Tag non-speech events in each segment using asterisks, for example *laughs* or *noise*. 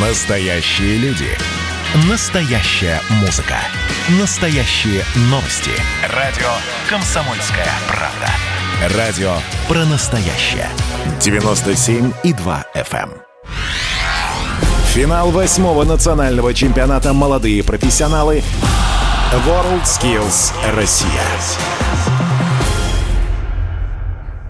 Настоящие люди. Настоящая музыка. Настоящие новости. Радио «Комсомольская правда». Радио про настоящее. 97,2 FM. эм. Финал восьмого национального чемпионата «Молодые профессионалы» WorldSkills Россия.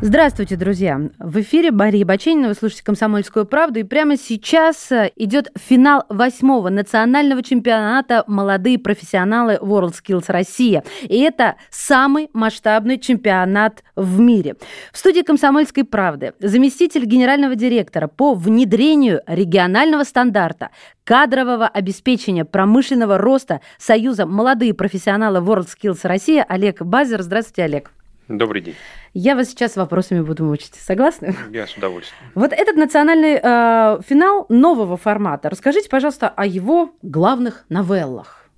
Здравствуйте, друзья! В эфире Мария Баченина, вы слушаете «Комсомольскую правду», и прямо сейчас э, идет финал восьмого национального чемпионата «Молодые профессионалы WorldSkills Россия». И это самый масштабный чемпионат в мире. В студии «Комсомольской правды» заместитель генерального директора по внедрению регионального стандарта кадрового обеспечения промышленного роста Союза «Молодые профессионалы WorldSkills Россия» Олег Базер. Здравствуйте, Олег. Добрый день. Я вас сейчас вопросами буду мучить. Согласны? Я с удовольствием. Вот этот национальный э, финал нового формата. Расскажите, пожалуйста, о его главных новеллах.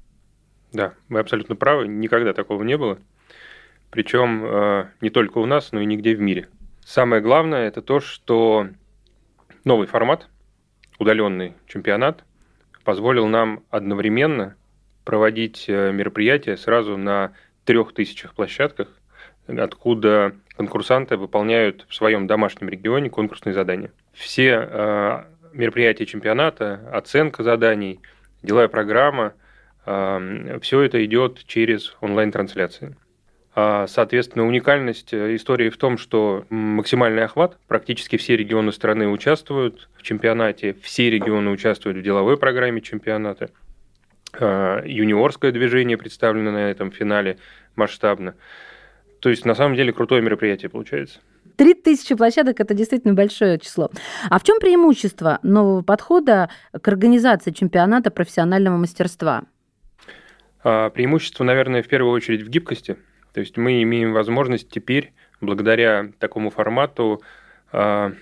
Да, вы абсолютно правы. Никогда такого не было. Причем э, не только у нас, но и нигде в мире. Самое главное это то, что новый формат, удаленный чемпионат, позволил нам одновременно проводить э, мероприятия сразу на трех тысячах площадках откуда конкурсанты выполняют в своем домашнем регионе конкурсные задания. Все э, мероприятия чемпионата, оценка заданий, деловая программа, э, все это идет через онлайн-трансляции. А, соответственно, уникальность э, истории в том, что максимальный охват, практически все регионы страны участвуют в чемпионате, все регионы участвуют в деловой программе чемпионата. Юниорское движение представлено на этом финале масштабно. То есть, на самом деле, крутое мероприятие получается. Три тысячи площадок – это действительно большое число. А в чем преимущество нового подхода к организации чемпионата профессионального мастерства? А, преимущество, наверное, в первую очередь в гибкости. То есть мы имеем возможность теперь, благодаря такому формату, а,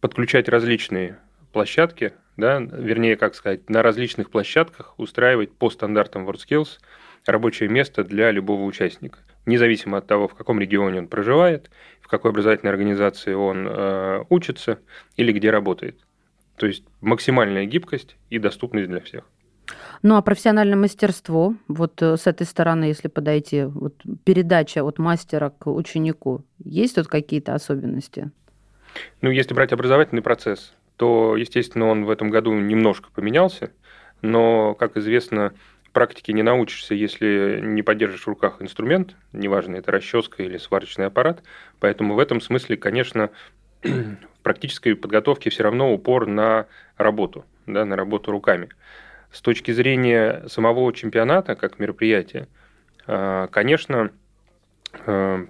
подключать различные площадки, да, вернее, как сказать, на различных площадках устраивать по стандартам WorldSkills рабочее место для любого участника – независимо от того, в каком регионе он проживает, в какой образовательной организации он э, учится или где работает. То есть максимальная гибкость и доступность для всех. Ну а профессиональное мастерство, вот э, с этой стороны, если подойти, вот передача от мастера к ученику, есть тут какие-то особенности? Ну, если брать образовательный процесс, то, естественно, он в этом году немножко поменялся, но, как известно, практике не научишься, если не поддержишь в руках инструмент, неважно, это расческа или сварочный аппарат. Поэтому в этом смысле, конечно, в практической подготовке все равно упор на работу, да, на работу руками. С точки зрения самого чемпионата, как мероприятия, а, конечно,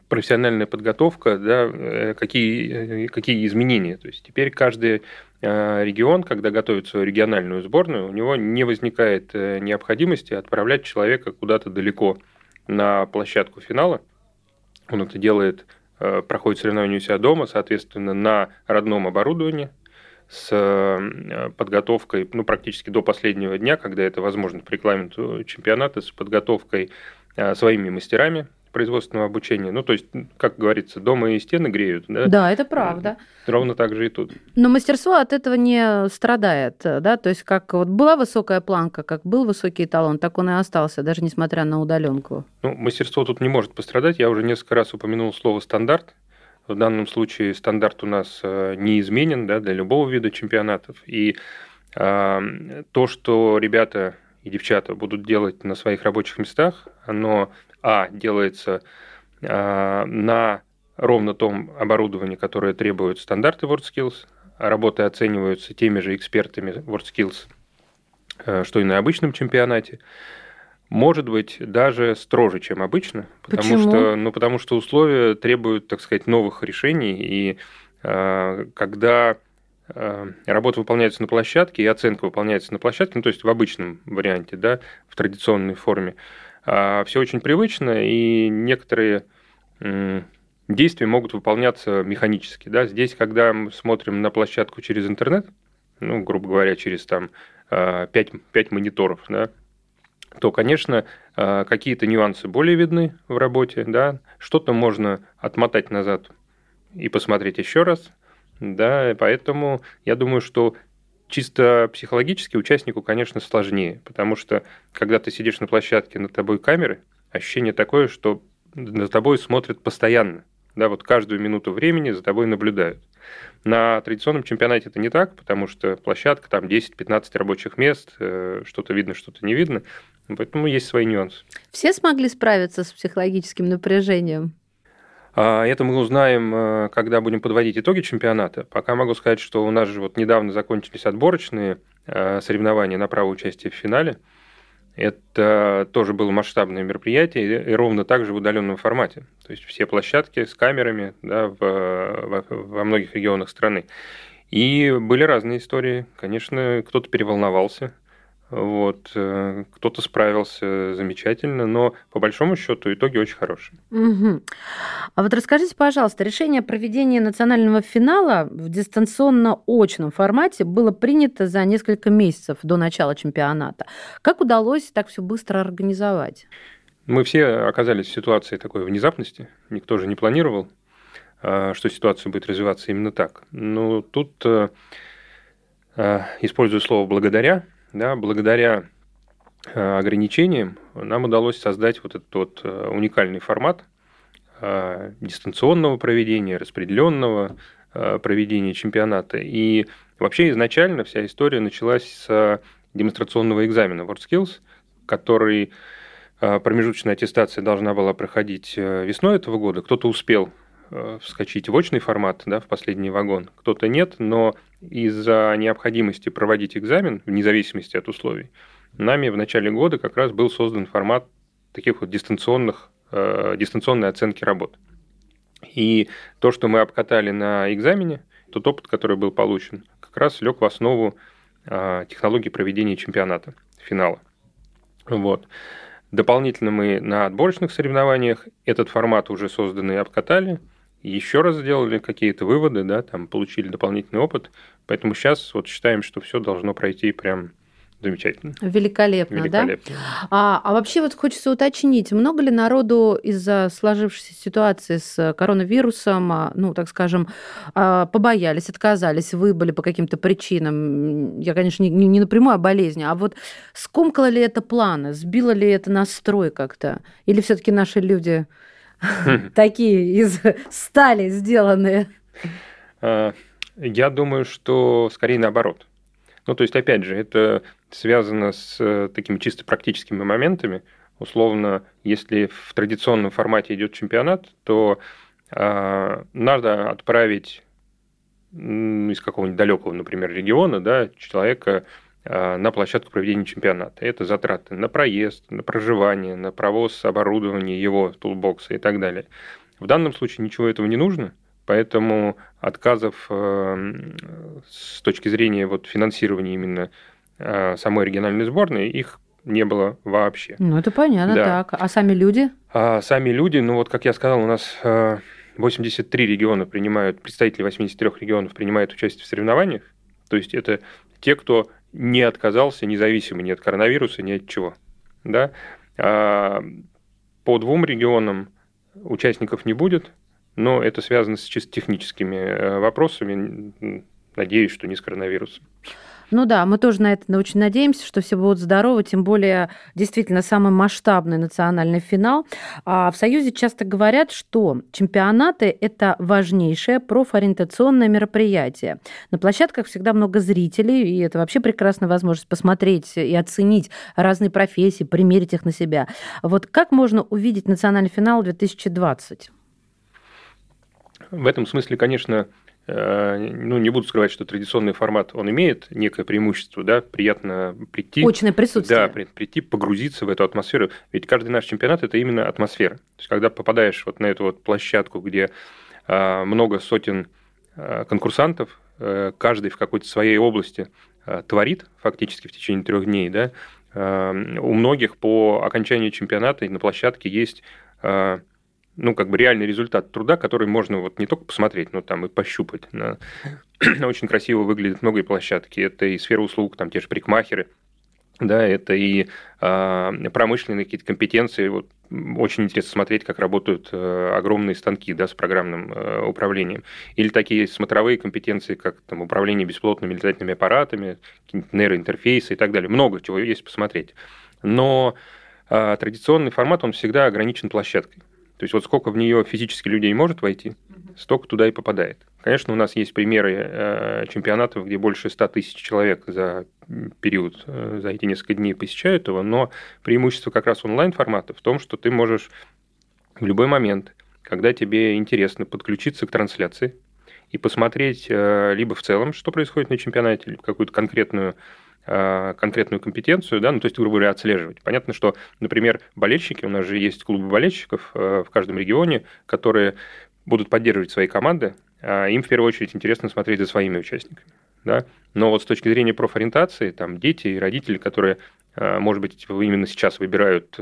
профессиональная подготовка, да, э, какие, какие изменения. То есть теперь каждый Э, регион, когда готовит свою региональную сборную, у него не возникает э, необходимости отправлять человека куда-то далеко на площадку финала. Он это делает, э, проходит соревнования у себя дома, соответственно, на родном оборудовании, с подготовкой, ну, практически до последнего дня, когда это возможно по регламенту чемпионата, с подготовкой своими мастерами, производственного обучения. Ну, то есть, как говорится, дома и стены греют. Да, да это правда. Ровно так же и тут. Но мастерство от этого не страдает, да, то есть как вот была высокая планка, как был высокий эталон, так он и остался, даже несмотря на удаленку. Ну, мастерство тут не может пострадать. Я уже несколько раз упомянул слово стандарт. В данном случае стандарт у нас э, не изменен да, для любого вида чемпионатов. И э, то, что ребята и девчата будут делать на своих рабочих местах, оно а, делается а, на ровно том оборудовании, которое требуют стандарты WorldSkills, а работы оцениваются теми же экспертами WorldSkills, э, что и на обычном чемпионате. Может быть, даже строже, чем обычно, потому Почему? что, ну, потому что условия требуют, так сказать, новых решений, и э, когда э, работа выполняется на площадке и оценка выполняется на площадке, ну, то есть в обычном варианте, да, в традиционной форме, все очень привычно, и некоторые действия могут выполняться механически. Да? Здесь, когда мы смотрим на площадку через интернет, ну, грубо говоря, через там 5, а, 5 мониторов, да, то, конечно, а, какие-то нюансы более видны в работе, да, что-то можно отмотать назад и посмотреть еще раз, да, поэтому я думаю, что чисто психологически участнику, конечно, сложнее, потому что когда ты сидишь на площадке, над тобой камеры, ощущение такое, что за тобой смотрят постоянно. Да, вот каждую минуту времени за тобой наблюдают. На традиционном чемпионате это не так, потому что площадка, там 10-15 рабочих мест, э, что-то видно, что-то не видно. Поэтому есть свои нюансы. Все смогли справиться с психологическим напряжением? А, это мы узнаем, э, когда будем подводить итоги чемпионата. Пока могу сказать, что у нас же вот недавно закончились отборочные э, соревнования на право участия в финале. Это тоже было масштабное мероприятие, и ровно так же в удаленном формате. То есть все площадки с камерами да, в, во, во многих регионах страны. И были разные истории. Конечно, кто-то переволновался, вот. Э, кто-то справился замечательно, но по большому счету итоги очень хорошие. Угу. А вот расскажите, пожалуйста, решение о проведении национального финала в дистанционно-очном формате было принято за несколько месяцев до начала чемпионата. Как удалось так все быстро организовать? Мы все оказались в ситуации такой внезапности. Никто же не планировал, а, что ситуация будет развиваться именно так. Но тут, э, э, используя слово «благодаря», да, благодаря э, ограничениям нам удалось создать вот этот вот э, уникальный формат э, дистанционного проведения, распределенного проведения чемпионата. И вообще изначально вся история началась с демонстрационного экзамена WorldSkills, который промежуточная аттестация должна была проходить весной этого года. Кто-то успел вскочить в очный формат, да, в последний вагон, кто-то нет, но из-за необходимости проводить экзамен, вне зависимости от условий, нами в начале года как раз был создан формат таких вот дистанционных, э, дистанционной оценки работ. И то, что мы обкатали на экзамене, тот опыт, который был получен, как раз лег в основу э, технологии проведения чемпионата, финала. Вот. Дополнительно мы на отборочных соревнованиях этот формат уже созданный обкатали – еще раз сделали какие-то выводы, да, там получили дополнительный опыт. Поэтому сейчас вот считаем, что все должно пройти прям замечательно. Великолепно, Великолепно. да? А, а вообще вот хочется уточнить, много ли народу из-за сложившейся ситуации с коронавирусом, а, ну, так скажем, а, побоялись, отказались, выбыли по каким-то причинам? Я, конечно, не, не напрямую о болезни, а вот скомкало ли это планы, сбило ли это настрой как-то? Или все таки наши люди *laughs* такие из стали сделанные? А, я думаю, что скорее наоборот. Ну, то есть, опять же, это связано с э, такими чисто практическими моментами. Условно, если в традиционном формате идет чемпионат, то э, надо отправить из какого-нибудь далекого, например, региона, да, человека на площадку проведения чемпионата. Это затраты на проезд, на проживание, на провоз оборудования его тулбокса и так далее. В данном случае ничего этого не нужно, поэтому отказов э, с точки зрения вот финансирования именно э, самой региональной сборной их не было вообще. Ну, это понятно, да. так. А сами люди? А сами люди, ну вот, как я сказал, у нас 83 э, региона принимают, представители 83 регионов принимают участие в соревнованиях. То есть это те, кто не отказался, независимо ни от коронавируса, ни от чего. Да? А по двум регионам участников не будет, но это связано с чисто техническими э, вопросами. Надеюсь, что не с коронавирусом. Ну да, мы тоже на это очень надеемся, что все будут здоровы, тем более действительно самый масштабный национальный финал. А в Союзе часто говорят, что чемпионаты – это важнейшее профориентационное мероприятие. На площадках всегда много зрителей, и это вообще прекрасная возможность посмотреть и оценить разные профессии, примерить их на себя. Вот как можно увидеть национальный финал 2020? В этом смысле, конечно, ну, не буду скрывать, что традиционный формат, он имеет некое преимущество, да, приятно прийти. Очное присутствие. Да, прийти, погрузиться в эту атмосферу. Ведь каждый наш чемпионат – это именно атмосфера. То есть, когда попадаешь вот на эту вот площадку, где а, много сотен а, конкурсантов, а, каждый в какой-то своей области творит фактически в течение трех дней, да, у многих по окончании чемпионата на площадке есть ну, как бы реальный результат труда, который можно вот не только посмотреть, но там и пощупать. На... *clears throat* Очень красиво выглядят многие площадки. Это и сфера услуг, там те же парикмахеры, да, это и э, промышленные какие-то компетенции. Вот очень интересно смотреть, как работают э, огромные станки да, с программным э, управлением. Или такие смотровые компетенции, как там, управление беспилотными летательными аппаратами, нейроинтерфейсы и так далее. Много чего есть посмотреть. Но э, традиционный формат, он всегда ограничен площадкой. То есть вот сколько в нее физически людей может войти, столько туда и попадает. Конечно, у нас есть примеры э, чемпионатов, где больше 100 тысяч человек за период, э, за эти несколько дней посещают его, но преимущество как раз онлайн-формата в том, что ты можешь в любой момент, когда тебе интересно подключиться к трансляции и посмотреть э, либо в целом, что происходит на чемпионате, либо какую-то конкретную конкретную компетенцию, да, ну, то есть, грубо говоря, отслеживать. Понятно, что, например, болельщики, у нас же есть клубы болельщиков э, в каждом регионе, которые будут поддерживать свои команды, а им в первую очередь интересно смотреть за своими участниками. Да? Но вот с точки зрения профориентации, там дети и родители, которые, э, может быть, именно сейчас выбирают,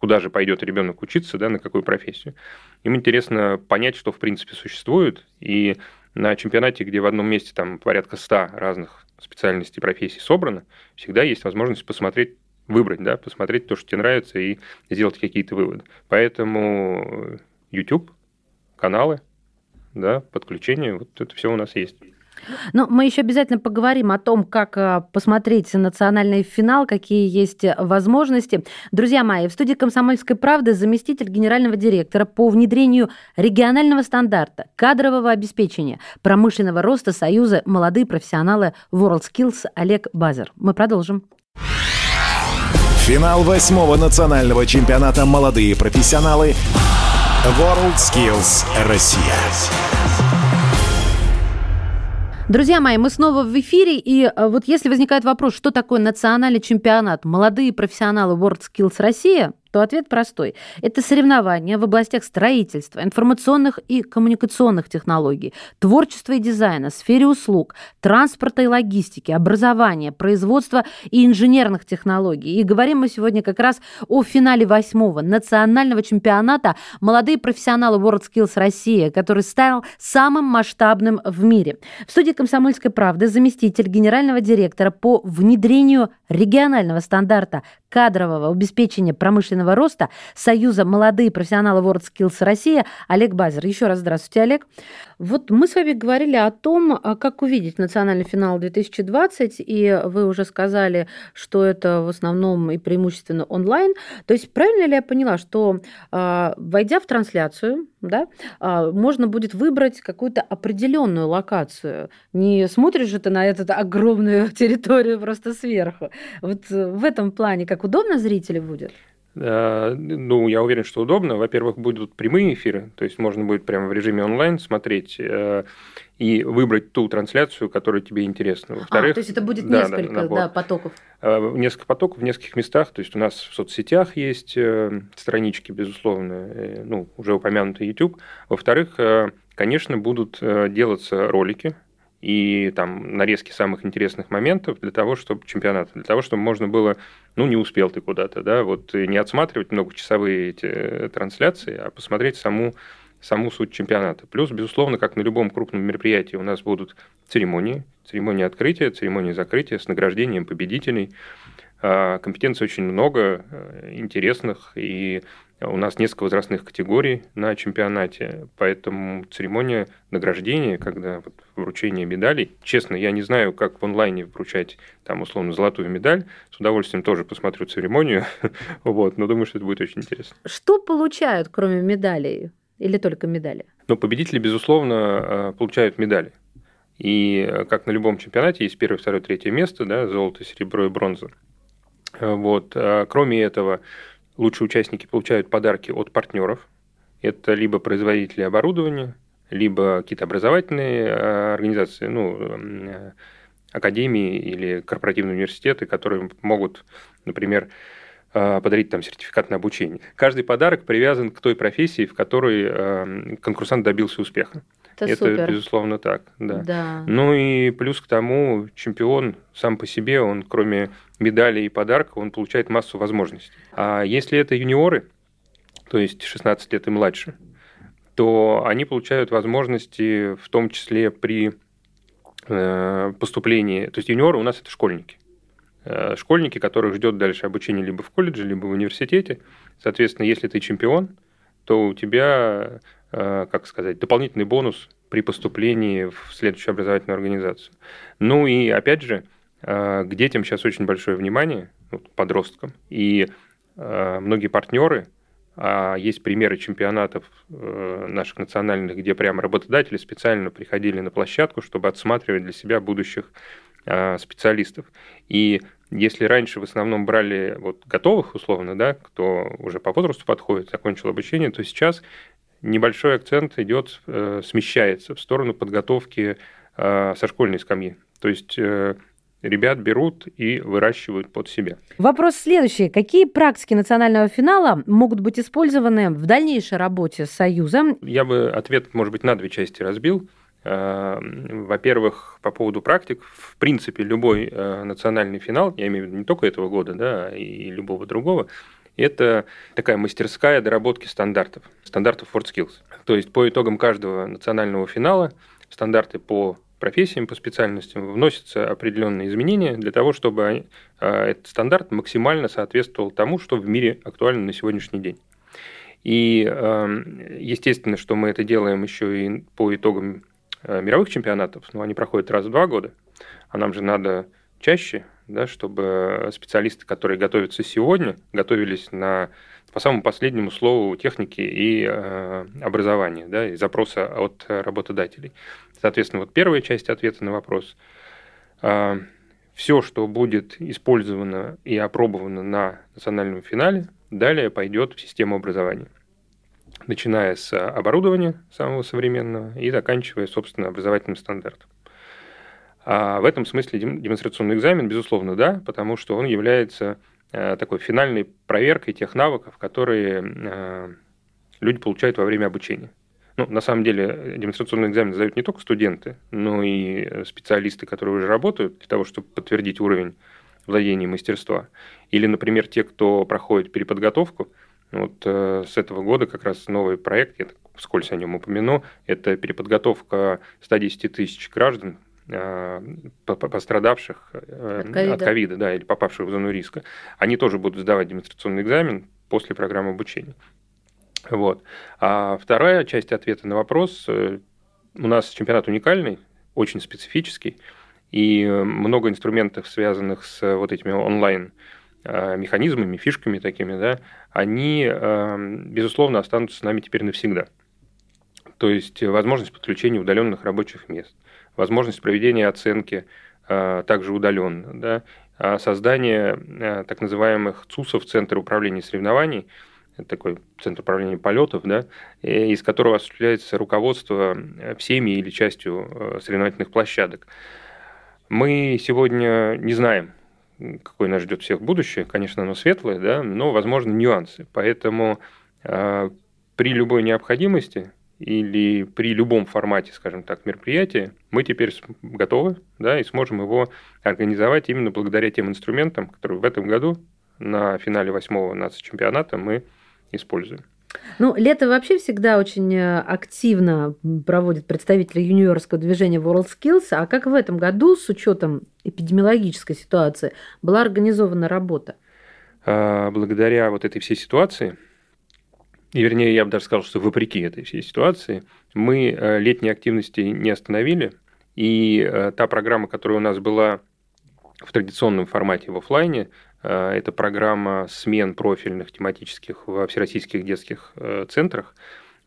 куда же пойдет ребенок учиться, да, на какую профессию, им интересно понять, что в принципе существует, и на чемпионате, где в одном месте там порядка 100 разных специальностей, профессий собрано, всегда есть возможность посмотреть, выбрать, да, посмотреть то, что тебе нравится, и сделать какие-то выводы. Поэтому YouTube, каналы, да, подключение, вот это все у нас есть. Ну, мы еще обязательно поговорим о том, как э, посмотреть национальный финал, какие есть возможности. Друзья мои, в студии «Комсомольской правды» заместитель генерального директора по внедрению регионального стандарта, кадрового обеспечения, промышленного роста Союза «Молодые профессионалы WorldSkills» Олег Базер. Мы продолжим. Финал восьмого национального чемпионата «Молодые профессионалы» WorldSkills Россия. Друзья мои, мы снова в эфире, и э, вот если возникает вопрос, что такое национальный чемпионат, молодые профессионалы WorldSkills Россия, то ответ простой. Это соревнования в областях строительства, информационных и коммуникационных технологий, творчества и дизайна, сфере услуг, транспорта и логистики, образования, производства и инженерных технологий. И говорим мы сегодня как раз о финале восьмого национального чемпионата «Молодые профессионалы WorldSkills Россия», который стал самым масштабным в мире. В студии «Комсомольской правды» заместитель генерального директора по внедрению регионального стандарта кадрового обеспечения промышленного роста Союза «Молодые профессионалы WorldSkills Россия» Олег Базер. Еще раз здравствуйте, Олег. Вот мы с вами говорили о том, а, как увидеть национальный финал 2020, и вы уже сказали, что это в основном и преимущественно онлайн. То есть правильно ли я поняла, что а, войдя в трансляцию, да, а, можно будет выбрать какую-то определенную локацию. Не смотришь же ты на эту огромную *laughs* территорию просто сверху. Вот в этом плане как удобно зрителю будет? Э, ну, я уверен, что удобно. Во-первых, будут прямые эфиры, то есть можно будет прямо в режиме онлайн смотреть э, и выбрать ту трансляцию, которая тебе интересна. Во-вторых, а, то есть это будет да, несколько да, да, потоков? Э, несколько потоков в нескольких местах. То есть у нас в соцсетях есть странички, безусловно, ну, уже упомянутый YouTube. Во-вторых, конечно, будут делаться ролики, и там нарезки самых интересных моментов для того, чтобы чемпионат, для того, чтобы можно было, ну, не успел ты куда-то, да, вот не отсматривать многочасовые эти э, трансляции, а посмотреть саму, саму суть чемпионата. Плюс, безусловно, как на любом крупном мероприятии, у нас будут церемонии, церемонии открытия, церемонии закрытия с награждением победителей. А, компетенций очень много, э, интересных, и у нас несколько возрастных категорий на чемпионате, поэтому церемония награждения, когда вот вручение медалей, честно, я не знаю, как в онлайне вручать там условно золотую медаль, с удовольствием тоже посмотрю церемонию, *laughs* вот, но думаю, что это будет очень интересно. Что получают, кроме медалей, или только медали? Ну, победители, безусловно, э, получают медали. И э, как на любом чемпионате есть первое, второе, третье место, да, золото, серебро и бронза. Э, вот. Кроме этого, лучшие участники получают подарки от партнеров. Это либо производители оборудования, либо какие-то образовательные организации, ну, э, академии или корпоративные университеты, которые могут, например, подарить там сертификат на обучение. Каждый подарок привязан к той профессии, в которой конкурсант добился успеха. Это, Это супер. безусловно так, да. да. Ну и плюс к тому, чемпион сам по себе, он кроме медалей и подарков, он получает массу возможностей. А если это юниоры, то есть 16 лет и младше, то они получают возможности в том числе при э, поступлении. То есть юниоры у нас это школьники. Школьники, которых ждет дальше обучение либо в колледже, либо в университете. Соответственно, если ты чемпион, то у тебя, как сказать, дополнительный бонус при поступлении в следующую образовательную организацию. Ну и опять же, к детям сейчас очень большое внимание, подросткам, и многие партнеры – а есть примеры чемпионатов э, наших национальных, где прямо работодатели специально приходили на площадку, чтобы отсматривать для себя будущих специалистов. И если раньше в основном брали вот готовых, условно, да, кто уже по возрасту подходит, закончил обучение, то сейчас небольшой акцент идет, э, смещается в сторону подготовки а, со школьной скамьи. То есть э, ребят берут и выращивают под себя. Вопрос следующий. Какие практики национального финала могут быть использованы в дальнейшей работе с Союзом? Я бы ответ, может быть, на две части разбил. Э, во-первых, по поводу практик, в принципе, любой э, национальный финал, я имею в виду не только этого года, да, и любого другого, это такая мастерская доработки стандартов, стандартов WorldSkills. То есть по итогам каждого национального финала стандарты по профессиям, по специальностям вносятся определенные изменения для того, чтобы а, этот стандарт максимально соответствовал тому, что в мире актуально на сегодняшний день. И естественно, что мы это делаем еще и по итогам мировых чемпионатов, но они проходят раз в два года, а нам же надо чаще, да, чтобы специалисты, которые готовятся сегодня, готовились на, по самому последнему слову техники и э, образования, да, и запроса от работодателей. Соответственно, вот первая часть ответа на вопрос. А, Все, что будет использовано и опробовано на национальном финале, далее пойдет в систему образования. Начиная с оборудования самого современного и заканчивая, собственно, образовательным стандартом. А в этом смысле демонстрационный экзамен, безусловно, да, потому что он является э, такой финальной проверкой тех навыков, которые э, люди получают во время обучения. Ну, на самом деле, демонстрационный экзамен сдают не только студенты, но и специалисты, которые уже работают, для того, чтобы подтвердить уровень владения мастерства. Или, например, те, кто проходит переподготовку. Вот э, с этого года как раз новый проект, я вскользь о нем упомяну, это переподготовка 110 тысяч граждан, э, пострадавших э, от ковида, да, или попавших в зону риска. Они тоже будут сдавать демонстрационный экзамен после программы обучения. Вот. А вторая часть ответа на вопрос. Э, у нас чемпионат уникальный, очень специфический, и много инструментов, связанных с вот этими онлайн э, механизмами, фишками такими, да, они, э, безусловно, останутся с нами теперь навсегда. То есть возможность подключения удаленных рабочих мест, возможность проведения оценки также удаленно, да, а создание так называемых ЦУСов, Центр управления соревнований, такой центр управления полетов, да, из которого осуществляется руководство э, всеми или частью э, соревновательных площадок. Мы сегодня не знаем, какое нас ждет всех будущее. Конечно, оно светлое, да, но, возможно, нюансы. Поэтому э, при любой необходимости или при любом формате, скажем так, мероприятия, мы теперь готовы да, и сможем его организовать именно благодаря тем инструментам, которые в этом году на финале восьмого нацчемпионата мы используем. Ну, лето вообще всегда очень э, активно проводит представители юниорского движения WorldSkills. А как в этом году, с учетом эпидемиологической ситуации, была организована работа? А, благодаря вот этой всей ситуации, и вернее, я бы даже сказал, что вопреки этой всей ситуации, мы э, летние активности не остановили, и э, та программа, которая у нас была в традиционном формате в офлайне, это программа смен профильных тематических в всероссийских детских э, центрах.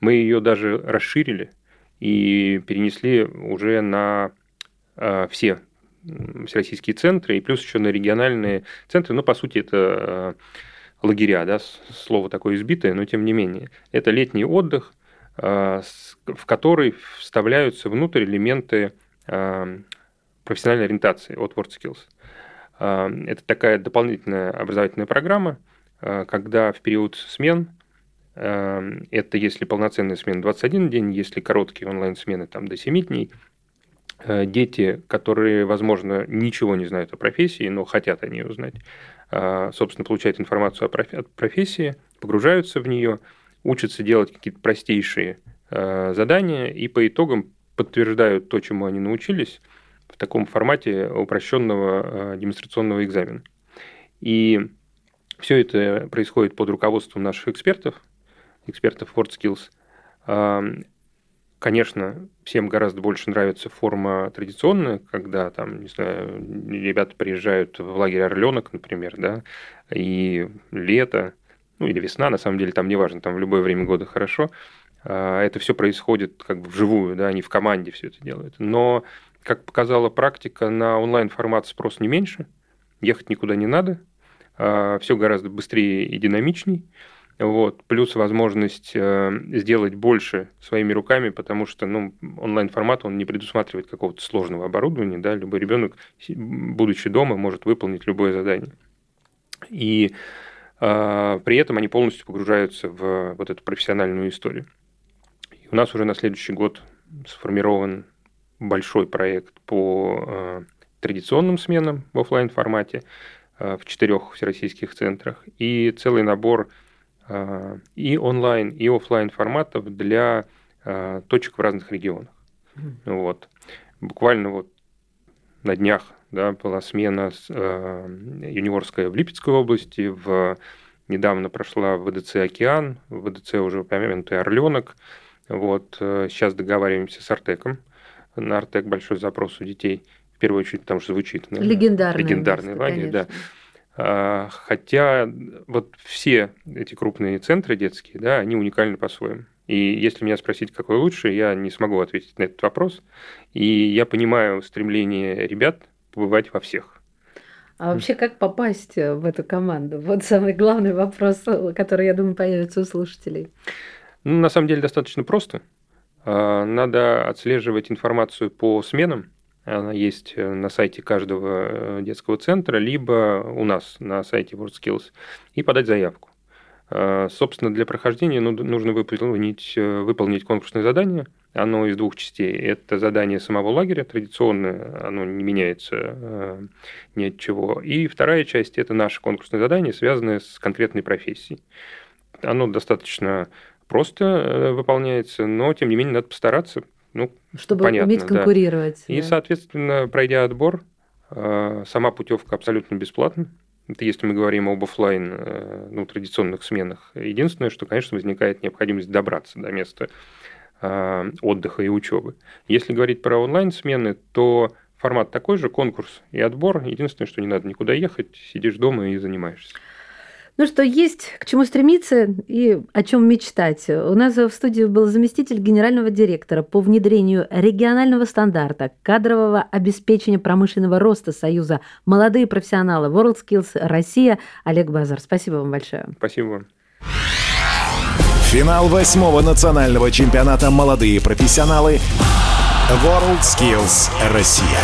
Мы ее даже расширили и перенесли уже на э, все всероссийские центры и плюс еще на региональные центры. Ну, по сути, это лагеря, да, слово такое избитое, но тем не менее. Это летний отдых, в который вставляются внутрь элементы профессиональной ориентации от WorldSkills. А, это такая дополнительная образовательная программа, а, когда в период смен, а, это если полноценная смена 21 день, если короткие онлайн-смены там до 7 дней, дети, которые, возможно, ничего не знают о профессии, но хотят о ней узнать, собственно, получают информацию о профессии, погружаются в нее, учатся делать какие-то простейшие задания и по итогам подтверждают то, чему они научились – в таком формате упрощенного демонстрационного экзамена. И все это происходит под руководством наших экспертов, экспертов WorldSkills. Конечно, всем гораздо больше нравится форма традиционная, когда там, не знаю, ребята приезжают в лагерь Орленок, например, да, и лето, ну или весна, на самом деле, там неважно, там в любое время года хорошо. А, это все происходит как бы вживую, да, они в команде все это делают. Но, как показала практика, на онлайн-формат спрос не меньше, ехать никуда не надо, а, все гораздо быстрее и динамичней. Вот. Плюс возможность э, сделать больше своими руками, потому что ну, онлайн-формат он не предусматривает какого-то сложного оборудования. Да? Любой ребенок, будучи дома, может выполнить любое задание. И э, при этом они полностью погружаются в вот эту профессиональную историю. И у нас уже на следующий год сформирован большой проект по э, традиционным сменам в офлайн формате э, в четырех всероссийских центрах и целый набор а, и онлайн, и офлайн форматов для точек в разных регионах. Mm. Вот. Буквально вот на днях да, была смена э, юниорская в Липецкой области, в, недавно прошла в ВДЦ «Океан», в ВДЦ уже упомянутый «Орленок». Вот, сейчас договариваемся с Артеком. На Артек большой запрос у детей, в первую очередь, потому что звучит. Наверное, легендарный. Легендарный место, лагерь, конечно. да. А, хотя вот все эти крупные центры детские, да, они уникальны по-своему. И если меня спросить, какой лучше, я не смогу ответить на этот вопрос. И я понимаю стремление ребят побывать во всех. А вообще, как попасть в эту команду? Вот самый главный вопрос, который, я думаю, появится у слушателей. Ну, на самом деле достаточно просто. А, надо отслеживать информацию по сменам, она есть э, на сайте каждого э, детского центра, либо у нас на сайте WorldSkills, и подать заявку. Э, собственно, для прохождения ну, нужно выполнить, выполнить конкурсное задание. Оно из двух частей. Это задание самого лагеря, традиционное, оно не меняется ни от чего. И вторая часть – это наше конкурсное задание, связанное с конкретной профессией. Оно достаточно просто выполняется, но, тем не менее, надо постараться, ну, Чтобы понятно, уметь конкурировать. Да. И, соответственно, пройдя отбор, э, сама путевка абсолютно бесплатна. Это если мы говорим об офлайн, э, ну, традиционных сменах. Единственное, что, конечно, возникает необходимость добраться до места э, отдыха и учебы. Если говорить про онлайн-смены, то формат такой же, конкурс и отбор. Единственное, что не надо никуда ехать, сидишь дома и занимаешься. Ну что, есть к чему стремиться и о чем мечтать. У нас в студии был заместитель генерального директора по внедрению регионального стандарта кадрового обеспечения промышленного роста Союза «Молодые профессионалы» WorldSkills Россия Олег Базар. Спасибо вам большое. Спасибо вам. Финал восьмого национального чемпионата «Молодые профессионалы» WorldSkills Россия.